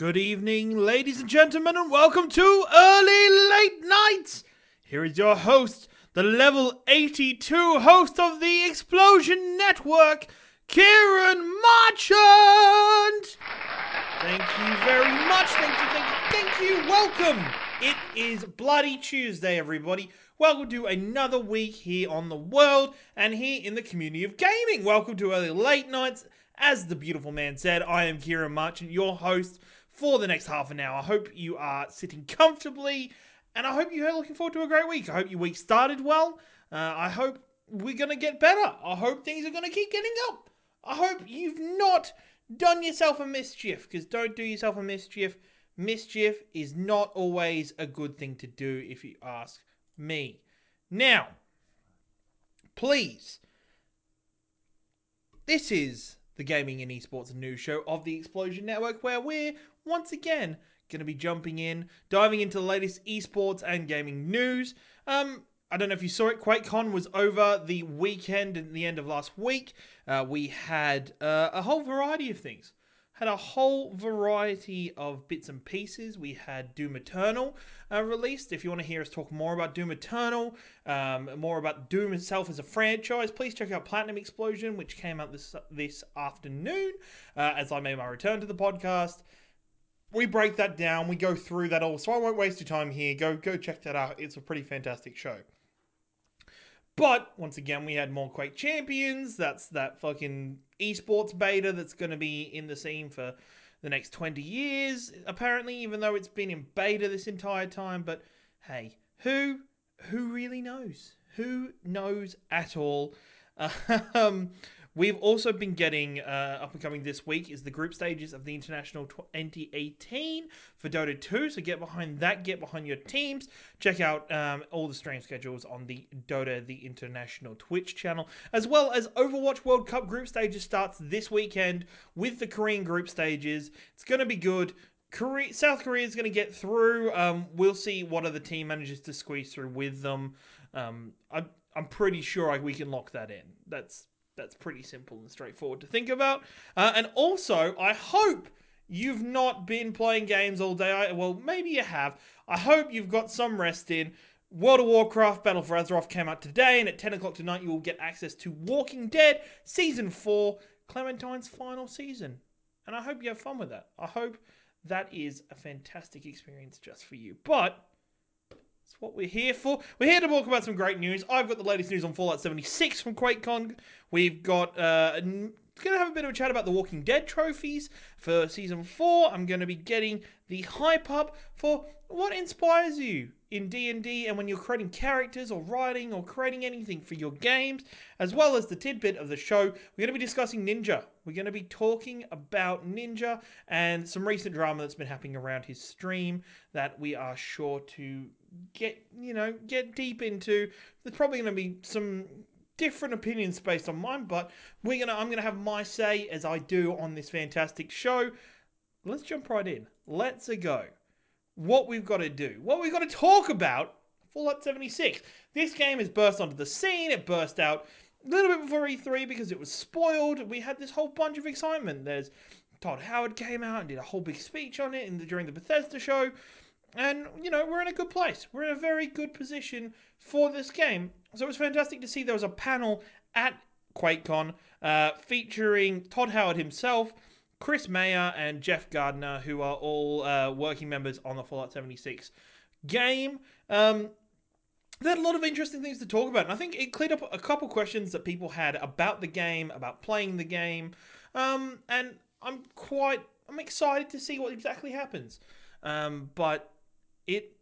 Good evening, ladies and gentlemen, and welcome to Early Late Nights. Here is your host, the level 82 host of the Explosion Network, Kieran Marchant. Thank you very much. Thank you, thank you, thank you. Welcome. It is Bloody Tuesday, everybody. Welcome to another week here on the world and here in the community of gaming. Welcome to Early Late Nights. As the beautiful man said, I am Kieran Marchant, your host for the next half an hour. I hope you are sitting comfortably and I hope you're looking forward to a great week. I hope your week started well. Uh, I hope we're going to get better. I hope things are going to keep getting up. I hope you've not done yourself a mischief because don't do yourself a mischief. Mischief is not always a good thing to do if you ask me. Now, please, this is the Gaming and Esports News Show of the Explosion Network where we're once again going to be jumping in, diving into the latest esports and gaming news. Um, I don't know if you saw it. QuakeCon was over the weekend and the end of last week. Uh, we had uh, a whole variety of things. Had a whole variety of bits and pieces. We had Doom Eternal uh, released. If you want to hear us talk more about Doom Eternal, um, more about Doom itself as a franchise, please check out Platinum Explosion, which came out this this afternoon. Uh, as I made my return to the podcast, we break that down. We go through that all. So I won't waste your time here. Go go check that out. It's a pretty fantastic show. But once again, we had more Quake Champions. That's that fucking esports beta that's going to be in the scene for the next 20 years, apparently, even though it's been in beta this entire time. But hey, who who really knows? Who knows at all? Um, we've also been getting uh, up and coming this week is the group stages of the International 2018 for Dota 2. So get behind that, get behind your teams. Check out um, all the stream schedules on the Dota the International Twitch channel, as well as Overwatch World Cup group stages starts this weekend with the Korean group stages. It's going to be good. Korea, South Korea is going to get through. Um, we'll see what other team manages to squeeze through with them. Um, I, I'm pretty sure I, we can lock that in. That's that's pretty simple and straightforward to think about. Uh, and also, I hope you've not been playing games all day. I, well, maybe you have. I hope you've got some rest in. World of Warcraft Battle for Azeroth came out today, and at 10 o'clock tonight, you will get access to Walking Dead Season 4, Clementine's final season. And I hope you have fun with that. I hope that is a fantastic experience just for you. But that's what we're here for. We're here to talk about some great news. I've got the latest news on Fallout 76 from QuakeCon. We've got uh, going to have a bit of a chat about the Walking Dead trophies for season four. I'm going to be getting the hype up for what inspires you in D&D and when you're creating characters or writing or creating anything for your games, as well as the tidbit of the show. We're going to be discussing Ninja. We're going to be talking about Ninja and some recent drama that's been happening around his stream that we are sure to get, you know, get deep into. There's probably going to be some different opinions based on mine, but we're gonna I'm gonna have my say as I do on this fantastic show. Let's jump right in. Let's go. What we've got to do, what we've got to talk about. Fallout 76. This game has burst onto the scene. It burst out a little bit before E3 because it was spoiled. We had this whole bunch of excitement. There's Todd Howard came out and did a whole big speech on it in the, during the Bethesda show. And, you know, we're in a good place. We're in a very good position for this game. So it was fantastic to see there was a panel at QuakeCon uh, featuring Todd Howard himself, Chris Mayer, and Jeff Gardner, who are all uh, working members on the Fallout 76 game. Um, they had a lot of interesting things to talk about, and I think it cleared up a couple questions that people had about the game, about playing the game, um, and I'm quite I'm excited to see what exactly happens. Um, but it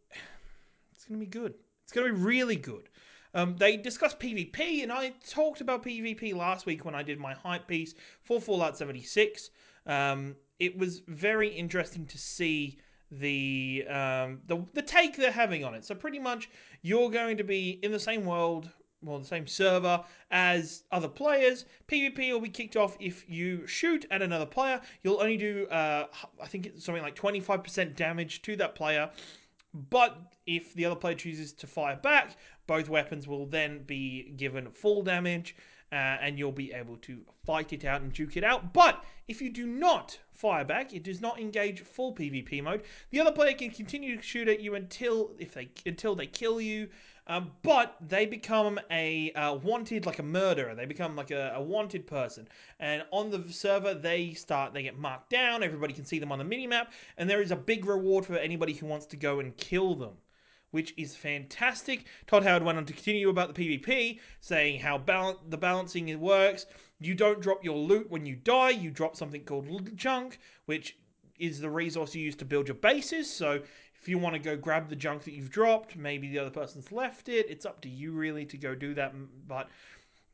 it's gonna be good. It's gonna be really good. Um, they discussed PvP, and I talked about PvP last week when I did my hype piece for Fallout 76. Um, it was very interesting to see the, um, the the take they're having on it. So pretty much, you're going to be in the same world, well, the same server as other players. PvP will be kicked off if you shoot at another player. You'll only do, uh, I think it's something like 25% damage to that player But if the other player chooses to fire back, both weapons will then be given full damage, uh, and you'll be able to fight it out and duke it out. But if you do not fire back, it does not engage full PvP mode. The other player can continue to shoot at you until if they until they kill you. Um, but they become a uh, wanted, like a murderer. They become like a, a, wanted person. And on the server, they start, they get marked down. Everybody can see them on the minimap. And there is a big reward for anybody who wants to go and kill them which is fantastic. Todd Howard went on to continue about the PvP, saying how bal- the balancing works. You don't drop your loot when you die, you drop something called junk, which is the resource you use to build your bases. So if you want to go grab the junk that you've dropped, maybe the other person's left it, it's up to you really to go do that. But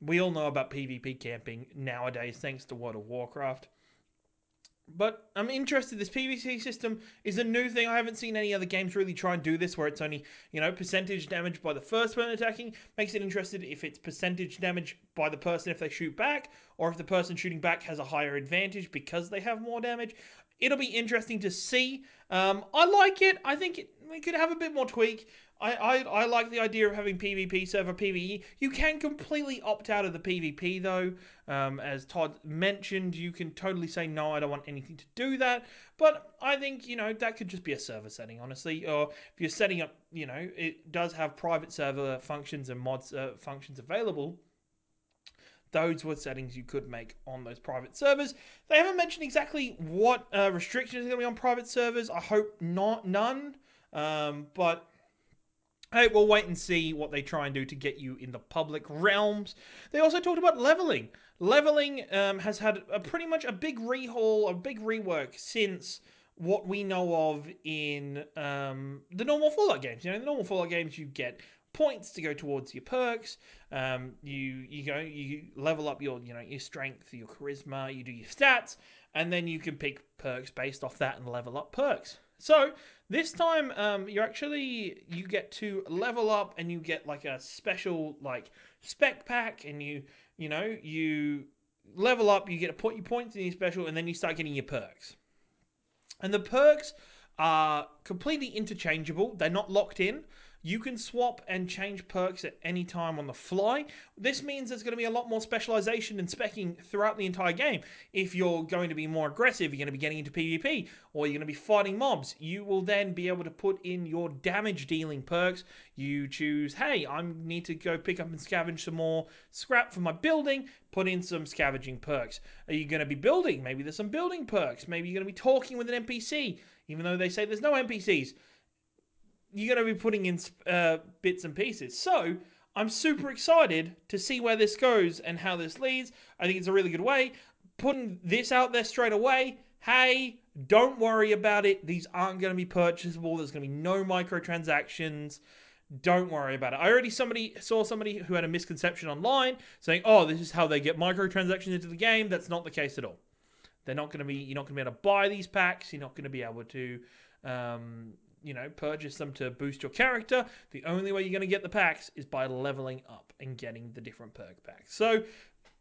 we all know about PvP camping nowadays, thanks to World of Warcraft. But I'm interested. This PvP system is a new thing. I haven't seen any other games really try and do this, where it's only you know percentage damage by the first person attacking. Makes it interested if it's percentage damage by the person if they shoot back, or if the person shooting back has a higher advantage because they have more damage. It'll be interesting to see. Um, I like it. I think it, we could have a bit more tweak. I, I, I like the idea of having PvP server PvE. You can completely opt out of the PvP though. Um, as Todd mentioned, you can totally say no, I don't want anything to do that. But I think you know that could just be a server setting, honestly. Or if you're setting up, you know, it does have private server functions and mods uh, functions available those were settings you could make on those private servers. They haven't mentioned exactly what uh, restrictions are going to be on private servers. I hope not none. Um, but Hey, we'll wait and see what they try and do to get you in the public realms. They also talked about leveling. Leveling um, has had a pretty much a big rehaul, a big rework since what we know of in um, the normal Fallout games. You know, the normal Fallout games, you get points to go towards your perks. Um, you you go you level up your you know your strength, your charisma. You do your stats, and then you can pick perks based off that and level up perks. So this time, um, you actually you get to level up and you get like a special like spec pack, and you you know you level up, you get to put your points in your special, and then you start getting your perks. And the perks are completely interchangeable; they're not locked in. You can swap and change perks at any time on the fly. This means there's going to be a lot more specialization and specking throughout the entire game. If you're going to be more aggressive, you're going to be getting into PvP, or you're going to be fighting mobs, you will then be able to put in your damage dealing perks. You choose, hey, I need to go pick up and scavenge some more scrap for my building, put in some scavenging perks. Are you going to be building? Maybe there's some building perks. Maybe you're going to be talking with an NPC, even though they say there's no NPCs you're going to be putting in uh, bits and pieces. So I'm super excited to see where this goes and how this leads. I think it's a really good way. Putting this out there straight away. Hey, don't worry about it. These aren't going to be purchasable. There's going to be no microtransactions. Don't worry about it. I already somebody saw somebody who had a misconception online saying, "Oh, this is how they get microtransactions into the game." That's not the case at all. They're not going to be. You're not going to be able to buy these packs. You're not going to be able to um, you know, purchase them to boost your character. The only way you're going to get the packs is by leveling up and getting the different perk packs. So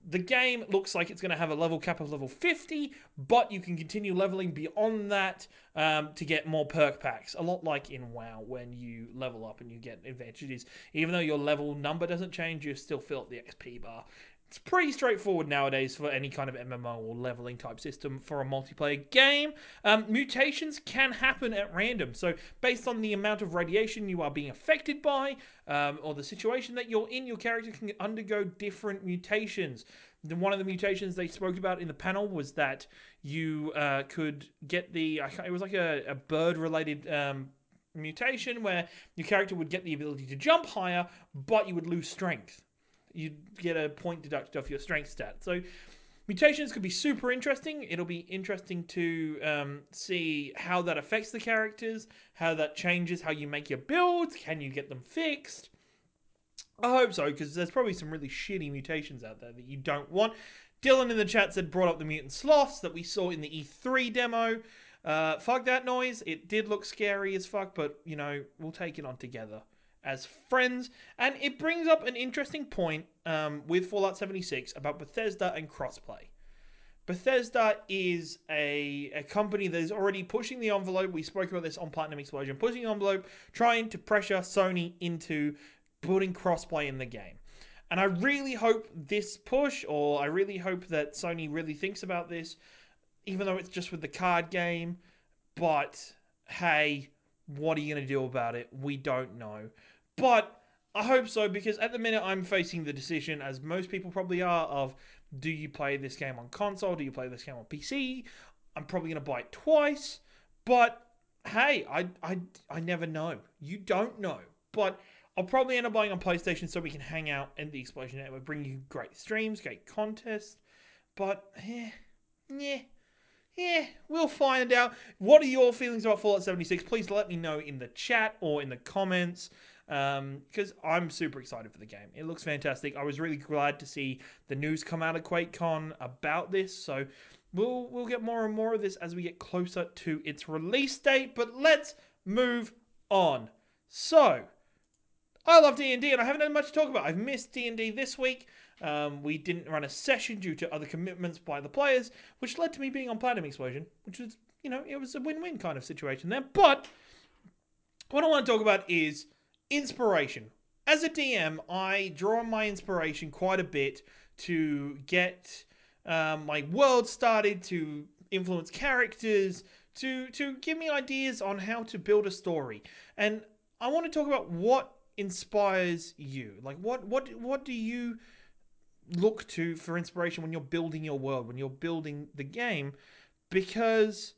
the game looks like it's going to have a level cap of level 50, but you can continue leveling beyond that um, to get more perk packs. A lot like in WoW, when you level up and you get advantages. Even though your level number doesn't change, you still fill up the XP bar. It's pretty straightforward nowadays for any kind of MMO or leveling type system for a multiplayer game. Um, mutations can happen at random. So, based on the amount of radiation you are being affected by, um, or the situation that you're in, your character can undergo different mutations. The, one of the mutations they spoke about in the panel was that you uh, could get the, it was like a, a bird related. Um, mutation where your character would get the ability to jump higher, but you would lose strength you get a point deducted off your strength stat. So mutations could be super interesting. It'll be interesting to um, see how that affects the characters, how that changes how you make your builds. Can you get them fixed? I hope so, because there's probably some really shitty mutations out there that you don't want. Dylan in the chat said brought up the mutant sloths that we saw in the E3 demo. Uh, fuck that noise. It did look scary as fuck, but you know, we'll take it on together as friends. And it brings up an interesting point um, with Fallout 76 about Bethesda and crossplay. Bethesda is a, a company that is already pushing the envelope. We spoke about this on Platinum Explosion, pushing the envelope, trying to pressure Sony into putting crossplay in the game. And I really hope this push, or I really hope that Sony really thinks about this, even though it's just with the card game. But hey, what are you going to do about it? We don't know. But I hope so because at the minute I'm facing the decision, as most people probably are, of do you play this game on console? Do you play this game on PC? I'm probably going to buy it twice. But hey, I, I, I never know. You don't know. But I'll probably end up buying on PlayStation so we can hang out in the Explosion Network, bring you great streams, great contests. But yeah, yeah, yeah, we'll find out. What are your feelings about Fallout 76? Please let me know in the chat or in the comments because um, I'm super excited for the game. It looks fantastic. I was really glad to see the news come out of QuakeCon about this. So we'll we'll get more and more of this as we get closer to its release date. But let's move on. So I love D&D and I haven't had much to talk about. I've missed D&D this week. Um, we didn't run a session due to other commitments by the players, which led to me being on Platinum Explosion, which was, you know, it was a win-win kind of situation there. But what I want to talk about is inspiration. As a DM, I draw on my inspiration quite a bit to get um, my world started, to influence characters, to to give me ideas on how to build a story. And I want to talk about what inspires you. Like what what what do you look to for inspiration when you're building your world, when you're building the game? Because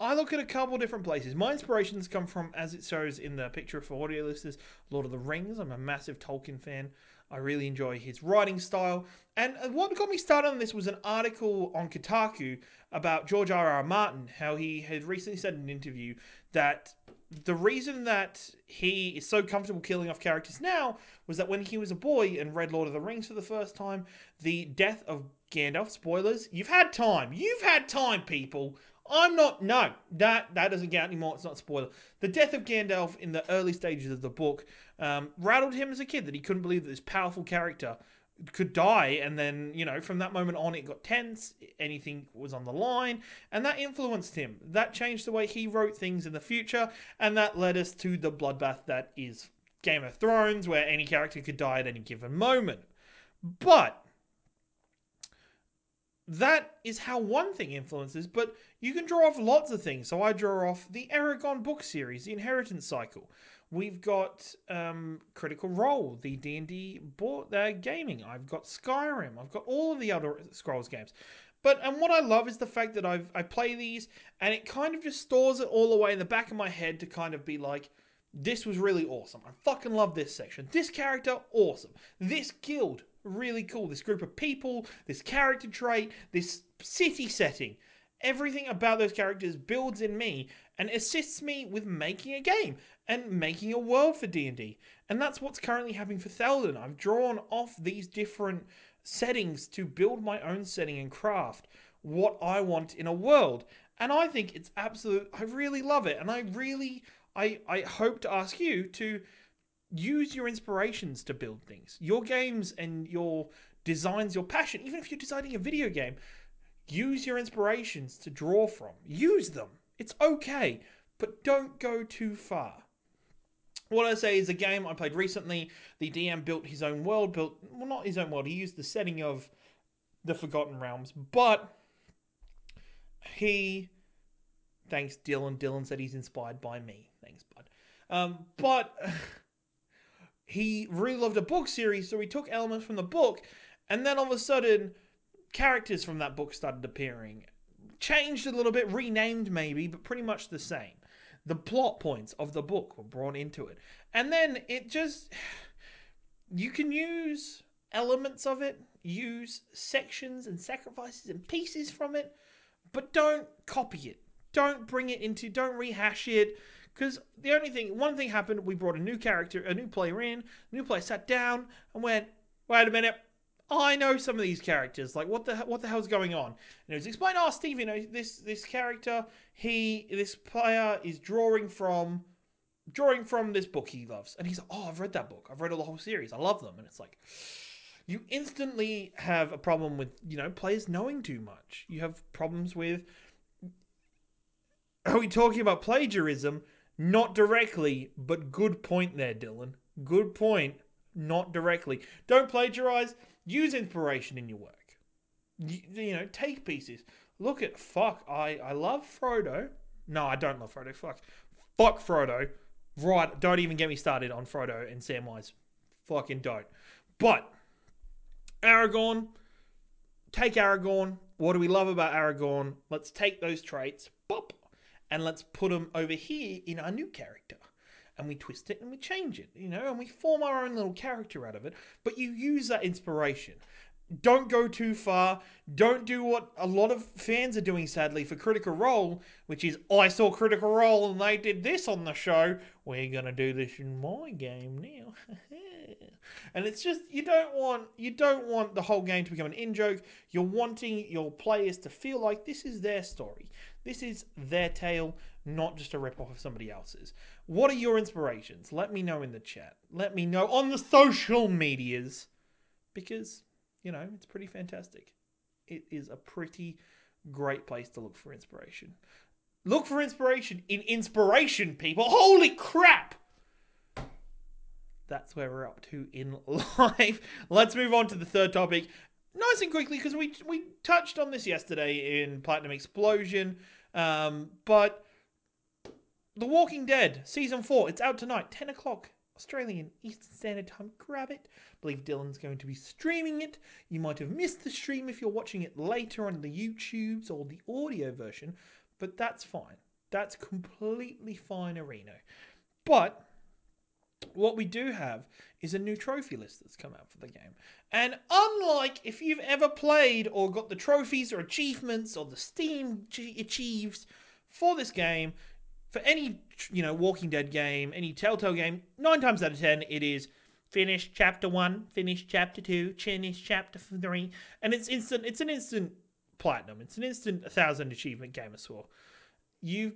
I look at a couple different places. My inspirations come from, as it shows in the picture for audio listeners, Lord of the Rings. I'm a massive Tolkien fan. I really enjoy his writing style. And uh, what got me started on this was an article on Kotaku about George R. R. Martin, how he had recently said in an interview that the reason that he is so comfortable killing off characters now was that when he was a boy and read Lord of the Rings for the first time, the death of Gandalf, spoilers, you've had time. You've had time, people. I'm not. No, that that doesn't count anymore. It's not spoiler. The death of Gandalf in the early stages of the book um, rattled him as a kid that he couldn't believe that this powerful character could die, and then you know from that moment on it got tense. Anything was on the line, and that influenced him. That changed the way he wrote things in the future, and that led us to the bloodbath that is Game of Thrones, where any character could die at any given moment. But that is how one thing influences, but you can draw off lots of things. So I draw off the Eragon book series, the Inheritance Cycle. We've got um, Critical Role, the D and D board uh, gaming. I've got Skyrim. I've got all of the Elder Scrolls games. But and what I love is the fact that I've I play these and it kind of just stores it all away in the back of my head to kind of be like, this was really awesome. I fucking love this section. This character, awesome. This guild, really cool. This group of people, this character trait, this city setting, everything about those characters builds in me and assists me with making a game and making a world for D&D. And that's what's currently happening for Theldon. I've drawn off these different settings to build my own setting and craft what I want in a world. And I think it's absolute I really love it and I really I I hope to ask you to use your inspirations to build things. Your games and your designs, your passion, even if you're designing a video game, use your inspirations to draw from. Use them. It's okay, but don't go too far. What I say is a game I played recently. The DM built his own world, built well not his own world. He used the setting of the Forgotten Realms, but he thanks Dylan. Dylan said he's inspired by me. Thanks, bud. Um, but he really loved a book series, so he took elements from the book, and then all of a sudden, characters from that book started appearing. Changed a little bit, renamed maybe, but pretty much the same. The plot points of the book were brought into it. And then it just. You can use elements of it, use sections and sacrifices and pieces from it, but don't copy it. Don't bring it into, don't rehash it. Because the only thing, one thing happened, we brought a new character, a new player in, new player sat down and went, wait a minute, I know some of these characters. Like, what the what the hell's going on? And it was explained. Oh, Steve, you know this this character. He this player is drawing from drawing from this book he loves, and he's like, oh, I've read that book. I've read all the whole series. I love them, and it's like, you instantly have a problem with you know players knowing too much. You have problems with. Are we talking about plagiarism? Not directly, but good point there, Dylan. Good point. Not directly. Don't plagiarize. Use inspiration in your work. You, you know, take pieces. Look at fuck. I I love Frodo. No, I don't love Frodo. Fuck. Fuck Frodo. Right. Don't even get me started on Frodo and Samwise. Fucking don't. But Aragorn. Take Aragorn. What do we love about Aragorn? Let's take those traits. Pop and let's put them over here in our new character. And we twist it and we change it, you know, and we form our own little character out of it. But you use that inspiration. Don't go too far. Don't do what a lot of fans are doing, sadly, for Critical Role, which is I saw Critical Role and they did this on the show. We're gonna do this in my game now. and it's just you don't want you don't want the whole game to become an in joke. You're wanting your players to feel like this is their story. This is their tale, not just a rip-off of somebody else's. What are your inspirations? Let me know in the chat. Let me know on the social medias. Because, you know, it's pretty fantastic. It is a pretty great place to look for inspiration. Look for inspiration in inspiration, people. Holy crap! That's where we're up to in life. Let's move on to the third topic nice and quickly because we we touched on this yesterday in Platinum Explosion, um, but The Walking Dead season four it's out tonight, ten o'clock Australian Eastern Standard Time. Grab it. I believe Dylan's going to be streaming it. You might have missed the stream if you're watching it later on the YouTubes or the audio version, but that's fine. That's completely fine, Areno. But what we do have is a new trophy list that's come out for the game. And unlike if you've ever played or got the trophies or achievements or the Steam achieves for this game, for any you know Walking Dead game, any Telltale game, nine times out of ten it is finish chapter one, finish chapter two, finish chapter three, and it's instant. It's an instant platinum. It's an instant thousand achievement game as well. You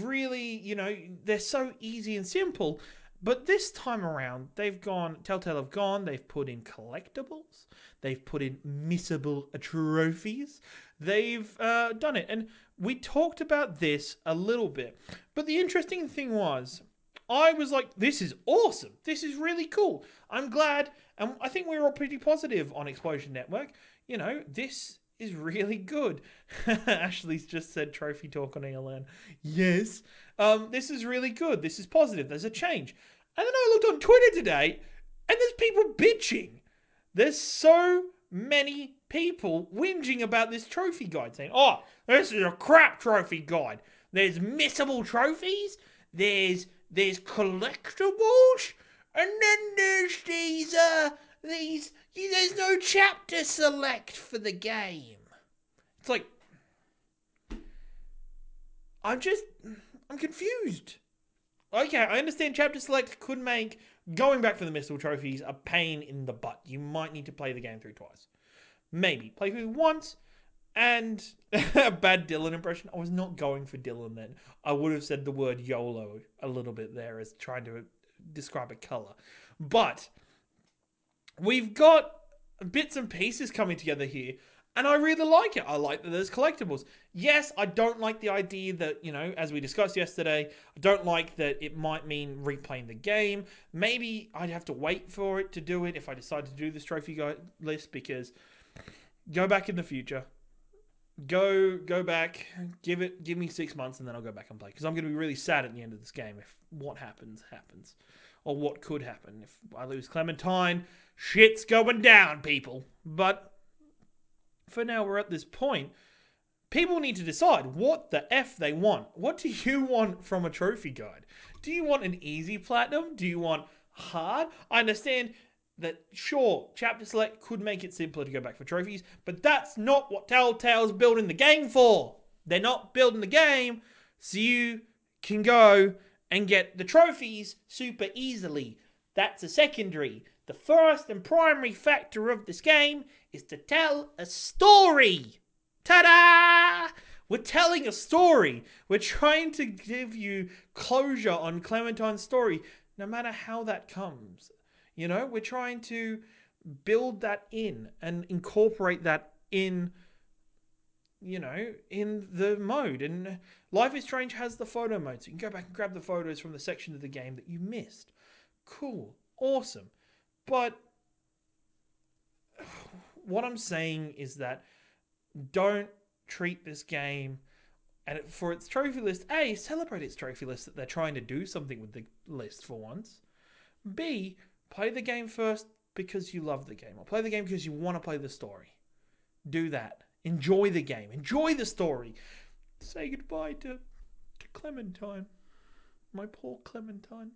really, you know, they're so easy and simple but this time around, they've gone, Telltale have gone, they've put in collectibles, they've put in missable trophies, they've uh, done it. And we talked about this a little bit. But the interesting thing was, I was like, this is awesome. This is really cool. I'm glad. And I think we are all pretty positive on Explosion Network. You know, this is really good. Ashley's just said trophy talk on ELN. Yes. Um, this is really good. This is positive. There's a change. And then I looked on Twitter today and there's people bitching. There's so many people whinging about this trophy guide saying, oh, this is a crap trophy guide. There's missable trophies, there's there's collectibles, and then there's these uh these there's no chapter select for the game. It's like I'm just I'm confused. Okay, I understand chapter select could make going back for the Missable trophies a pain in the butt. You might need to play the game through twice. Maybe. Play through once and a bad Dylan impression. I was not going for Dylan then. I would have said the word YOLO a little bit there as trying to describe a color. But we've got bits and pieces coming together here and I really like it. I like that there's collectibles. Yes, I don't like the idea that, you know, as we discussed yesterday, I don't like that it might mean replaying the game. Maybe I'd have to wait for it to do it if I decide to do this trophy list because go back in the future. Go go back, give it give me 6 months and then I'll go back and play because I'm going to be really sad at the end of this game if what happens happens or what could happen if I lose Clementine, shit's going down people. But for now we're at this point. People need to decide what the F they want. What do you want from a trophy guide? Do you want an easy platinum? Do you want hard? I understand that, sure, chapter select could make it simpler to go back for trophies, but that's not what Telltale's building the game for. They're not building the game so you can go and get the trophies super easily. That's a secondary. The first and primary factor of this game is to tell a story. Ta da! We're telling a story. We're trying to give you closure on Clementine's story, no matter how that comes. You know, we're trying to build that in and incorporate that in you know in the mode and life is strange has the photo mode so you can go back and grab the photos from the section of the game that you missed cool awesome but what i'm saying is that don't treat this game and it- for its trophy list a celebrate its trophy list that they're trying to do something with the list for once. B play the game first because you love the game or play the game because you want to play the story. Do that. Enjoy the game. Enjoy the story. Say goodbye to to clementine. My poor clementine.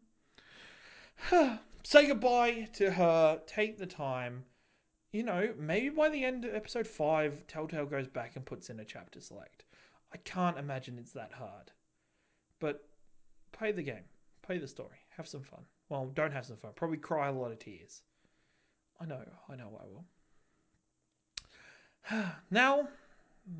Say goodbye to her. Take the time you know maybe by the end of episode 5 telltale goes back and puts in a chapter select i can't imagine it's that hard but play the game play the story have some fun well don't have some fun probably cry a lot of tears I know, I know I will. now,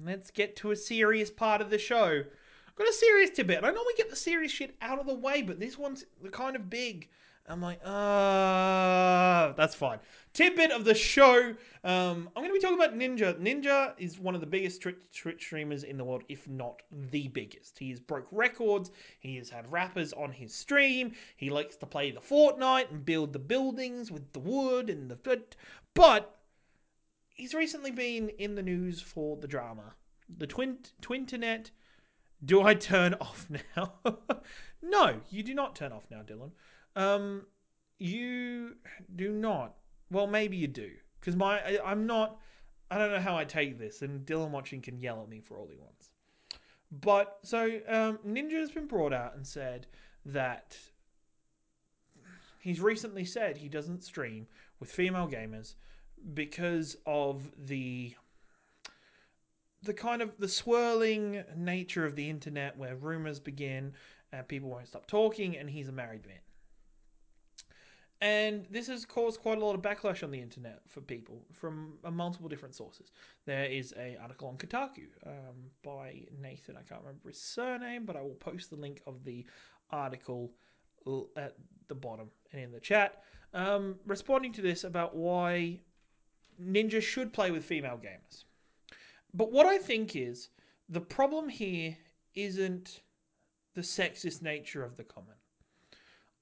let's get to a serious part of the show. I've got a serious tidbit. I normally get the serious shit out of the way, but this one's kind of big. I'm like, uh, that's fine. Tidbit of the show. Um, I'm going to be talking about Ninja. Ninja is one of the biggest Twitch, streamers in the world, if not the biggest. He has broke records. He has had rappers on his stream. He likes to play the Fortnite and build the buildings with the wood and the foot. But he's recently been in the news for the drama. The twin Twinternet. Do I turn off now? no, you do not turn off now, Dylan. Um, you do not. Well, maybe you do, because my I, I'm not. I don't know how I take this, and Dylan watching can yell at me for all he wants. But so um, Ninja has been brought out and said that he's recently said he doesn't stream with female gamers because of the the kind of the swirling nature of the internet where rumors begin and people won't stop talking and he's a married man and this has caused quite a lot of backlash on the internet for people from uh, multiple different sources. There is a article on Kotaku um, by Nathan. I can't remember his surname, but I will post the link of the article at the bottom and in the chat, um, responding to this about why Ninja should play with female gamers. But what I think is the problem here isn't the sexist nature of the comment.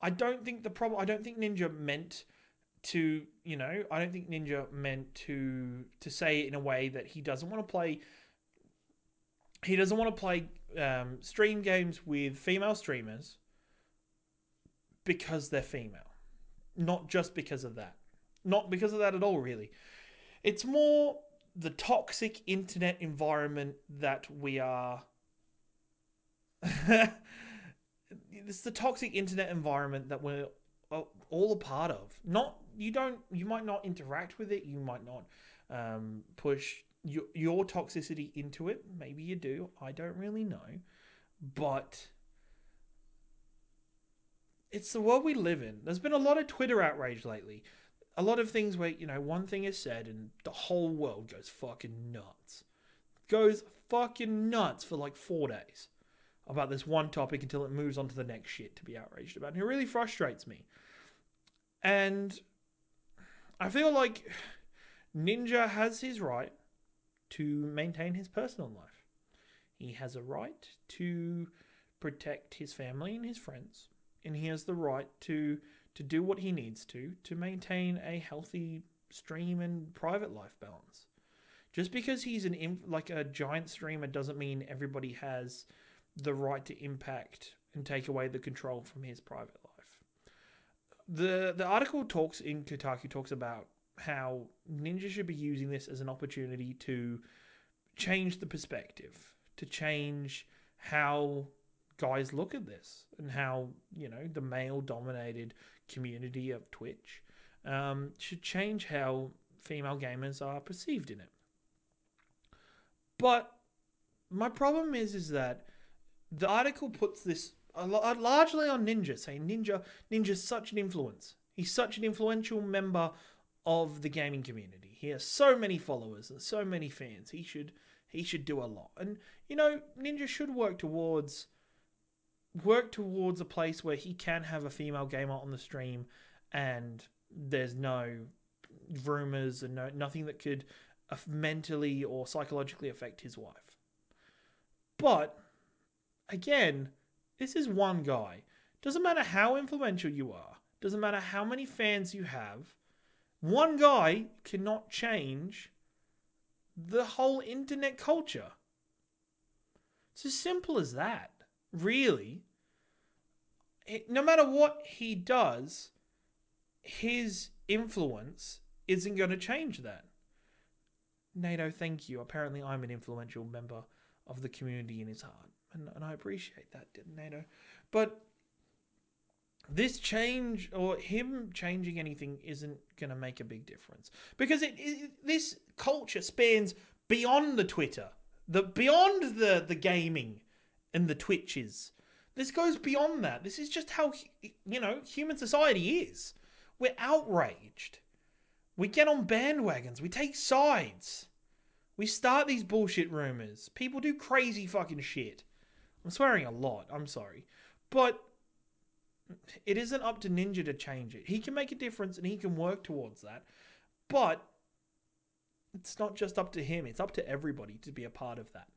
I don't think the problem. I don't think Ninja meant to. You know, I don't think Ninja meant to to say it in a way that he doesn't want to play. He doesn't want to play um, stream games with female streamers because they're female, not just because of that. Not because of that at all, really. It's more the toxic internet environment that we are. it's the toxic internet environment that we're all a part of. Not you don't you might not interact with it. You might not um, push your your toxicity into it. Maybe you do. I don't really know, but it's the world we live in. There's been a lot of Twitter outrage lately. A lot of things where you know one thing is said and the whole world goes fucking nuts. Goes fucking nuts for like four days about this one topic until it moves on to the next shit to be outraged about. And it really frustrates me. And I feel like Ninja has his right to maintain his personal life. He has a right to protect his family and his friends. And he has the right to to do what he needs to to maintain a healthy stream and private life balance. Just because he's an like a giant streamer doesn't mean everybody has the right to impact and take away the control from his private life. The the article talks in Kotaku talks about how Ninja should be using this as an opportunity to change the perspective, to change how guys look at this and how, you know, the male dominated community of Twitch um, should change how female gamers are perceived in it. But my problem is is that the article puts this largely on Ninja, saying Ninja Ninja's such an influence. He's such an influential member of the gaming community. He has so many followers and so many fans. He should he should do a lot. And you know, Ninja should work towards work towards a place where he can have a female gamer on the stream and there's no rumors and no, nothing that could mentally or psychologically affect his wife. But again, this is one guy. Doesn't matter how influential you are, doesn't matter how many fans you have, one guy cannot change the whole internet culture. It's as simple as that, really. It- no matter what he does, his influence isn't going to change that. NATO, thank you. Apparently, I'm an influential member of the community in his heart, and, and I appreciate that, didn't NATO. But this change or him changing anything isn't going to make a big difference because it, it this culture spans beyond the Twitter, the beyond the the gaming and the Twitches. This goes beyond that. This is just how you know human society is. We're outraged. We get on bandwagons. We take sides. We start these bullshit rumors. People do crazy fucking shit. I'm swearing a lot. I'm sorry. But it isn't up to Ninja to change it. He can make a difference and he can work towards that. But it's not just up to him, it's up to everybody to be a part of that.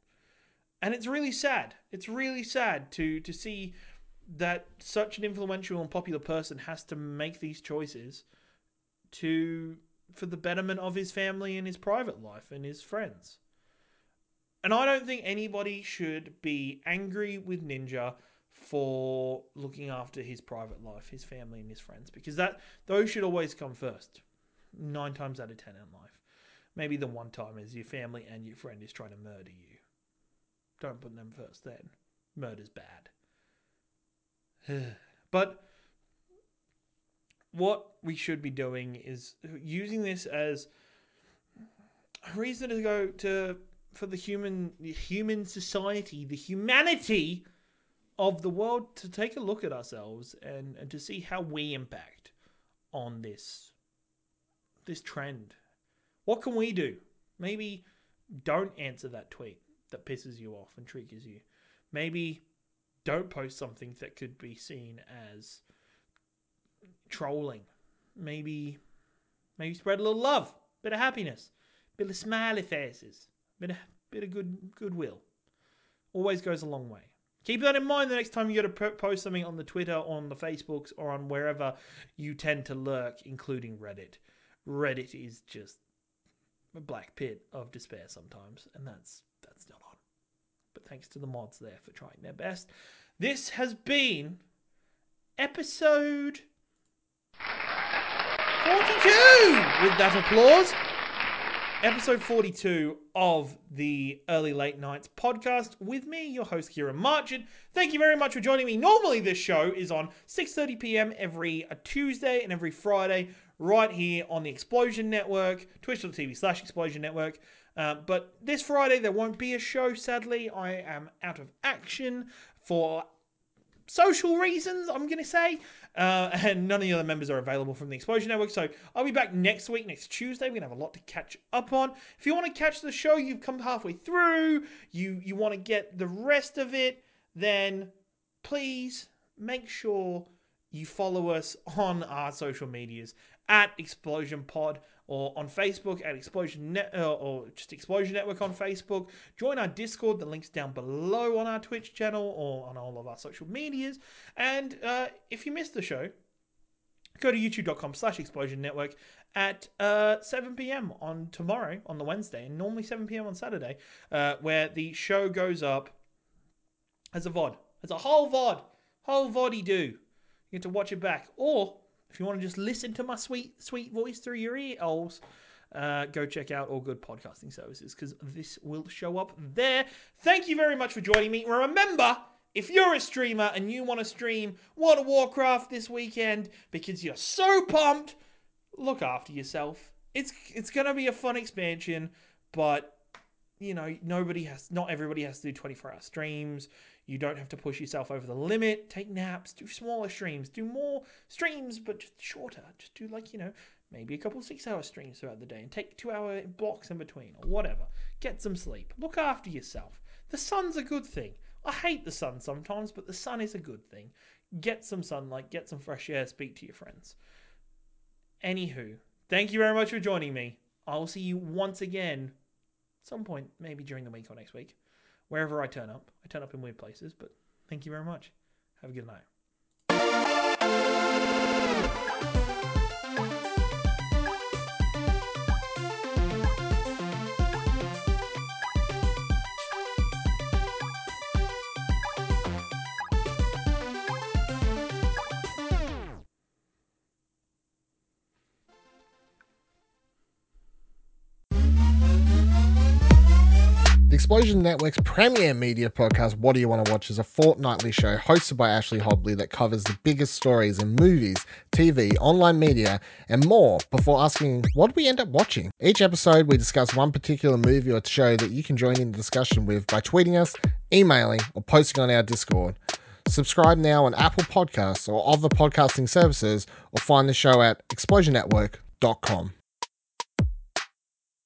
And it's really sad. It's really sad to to see that such an influential and popular person has to make these choices to for the betterment of his family and his private life and his friends. And I don't think anybody should be angry with Ninja for looking after his private life, his family and his friends because that those should always come first. 9 times out of 10 in life. Maybe the one time is your family and your friend is trying to murder you. Don't put them first then. Murder's bad. but what we should be doing is using this as a reason to go to for the human human society, the humanity of the world to take a look at ourselves and, and to see how we impact on this this trend. What can we do? Maybe don't answer that tweet that pisses you off and triggers you. Maybe don't post something that could be seen as trolling. Maybe maybe spread a little love, bit of happiness, bit of smiley faces, bit of bit of good goodwill. Always goes a long way. Keep that in mind the next time you go to post something on the Twitter, on the Facebooks, or on wherever you tend to lurk, including Reddit. Reddit is just a black pit of despair sometimes, and that's that's not on. But thanks to the mods there for trying their best. This has been episode 42 with that applause. Episode 42 of the Early Late Nights podcast with me, your host Kieran Marchant. Thank you very much for joining me. Normally this show is on 6:30 p.m. every Tuesday and every Friday right here on the Explosion Network, twitch.tv slash Explosion Network. Uh, but this Friday there won't be a show, sadly. I am out of action for social reasons, I'm going to say. Uh, and none of the other members are available from the Explosion Network. So I'll be back next week, next Tuesday. We're going to have a lot to catch up on. If you want to catch the show, you've come halfway through, you, you want to get the rest of it, then please make sure you follow us on our social medias at Explosion Pod or on Facebook at Explosion Net uh, or just Explosion Network on Facebook. Join our Discord. The link's down below on our Twitch channel or on all of our social medias. And uh, if you missed the show, go to youtube.com slash explosion network at uh, 7 p.m on tomorrow on the wednesday and normally 7 p.m on saturday uh, where the show goes up as a vod as a whole vod whole voddy do you get to watch it back or if you want to just listen to my sweet, sweet voice through your ear holes, uh, go check out all good podcasting services because this will show up there. Thank you very much for joining me. Remember, if you're a streamer and you want to stream World of Warcraft this weekend because you're so pumped, look after yourself. It's it's gonna be a fun expansion, but you know nobody has, not everybody has to do 24 hour streams. You don't have to push yourself over the limit. Take naps, do smaller streams, do more streams, but just shorter. Just do like, you know, maybe a couple six hour streams throughout the day and take two hour blocks in between or whatever. Get some sleep. Look after yourself. The sun's a good thing. I hate the sun sometimes, but the sun is a good thing. Get some sunlight, get some fresh air, speak to your friends. Anywho, Thank you very much for joining me. I will see you once again, some point, maybe during the week or next week, wherever I turn up. I turn up in weird places, but thank you very much. Have a good night. Explosion Network's premier media podcast, What Do You Want to Watch, is a fortnightly show hosted by Ashley Hobley that covers the biggest stories in movies, TV, online media, and more before asking, What did we end up watching? Each episode, we discuss one particular movie or show that you can join in the discussion with by tweeting us, emailing, or posting on our Discord. Subscribe now on Apple Podcasts or other podcasting services, or find the show at explosionnetwork.com.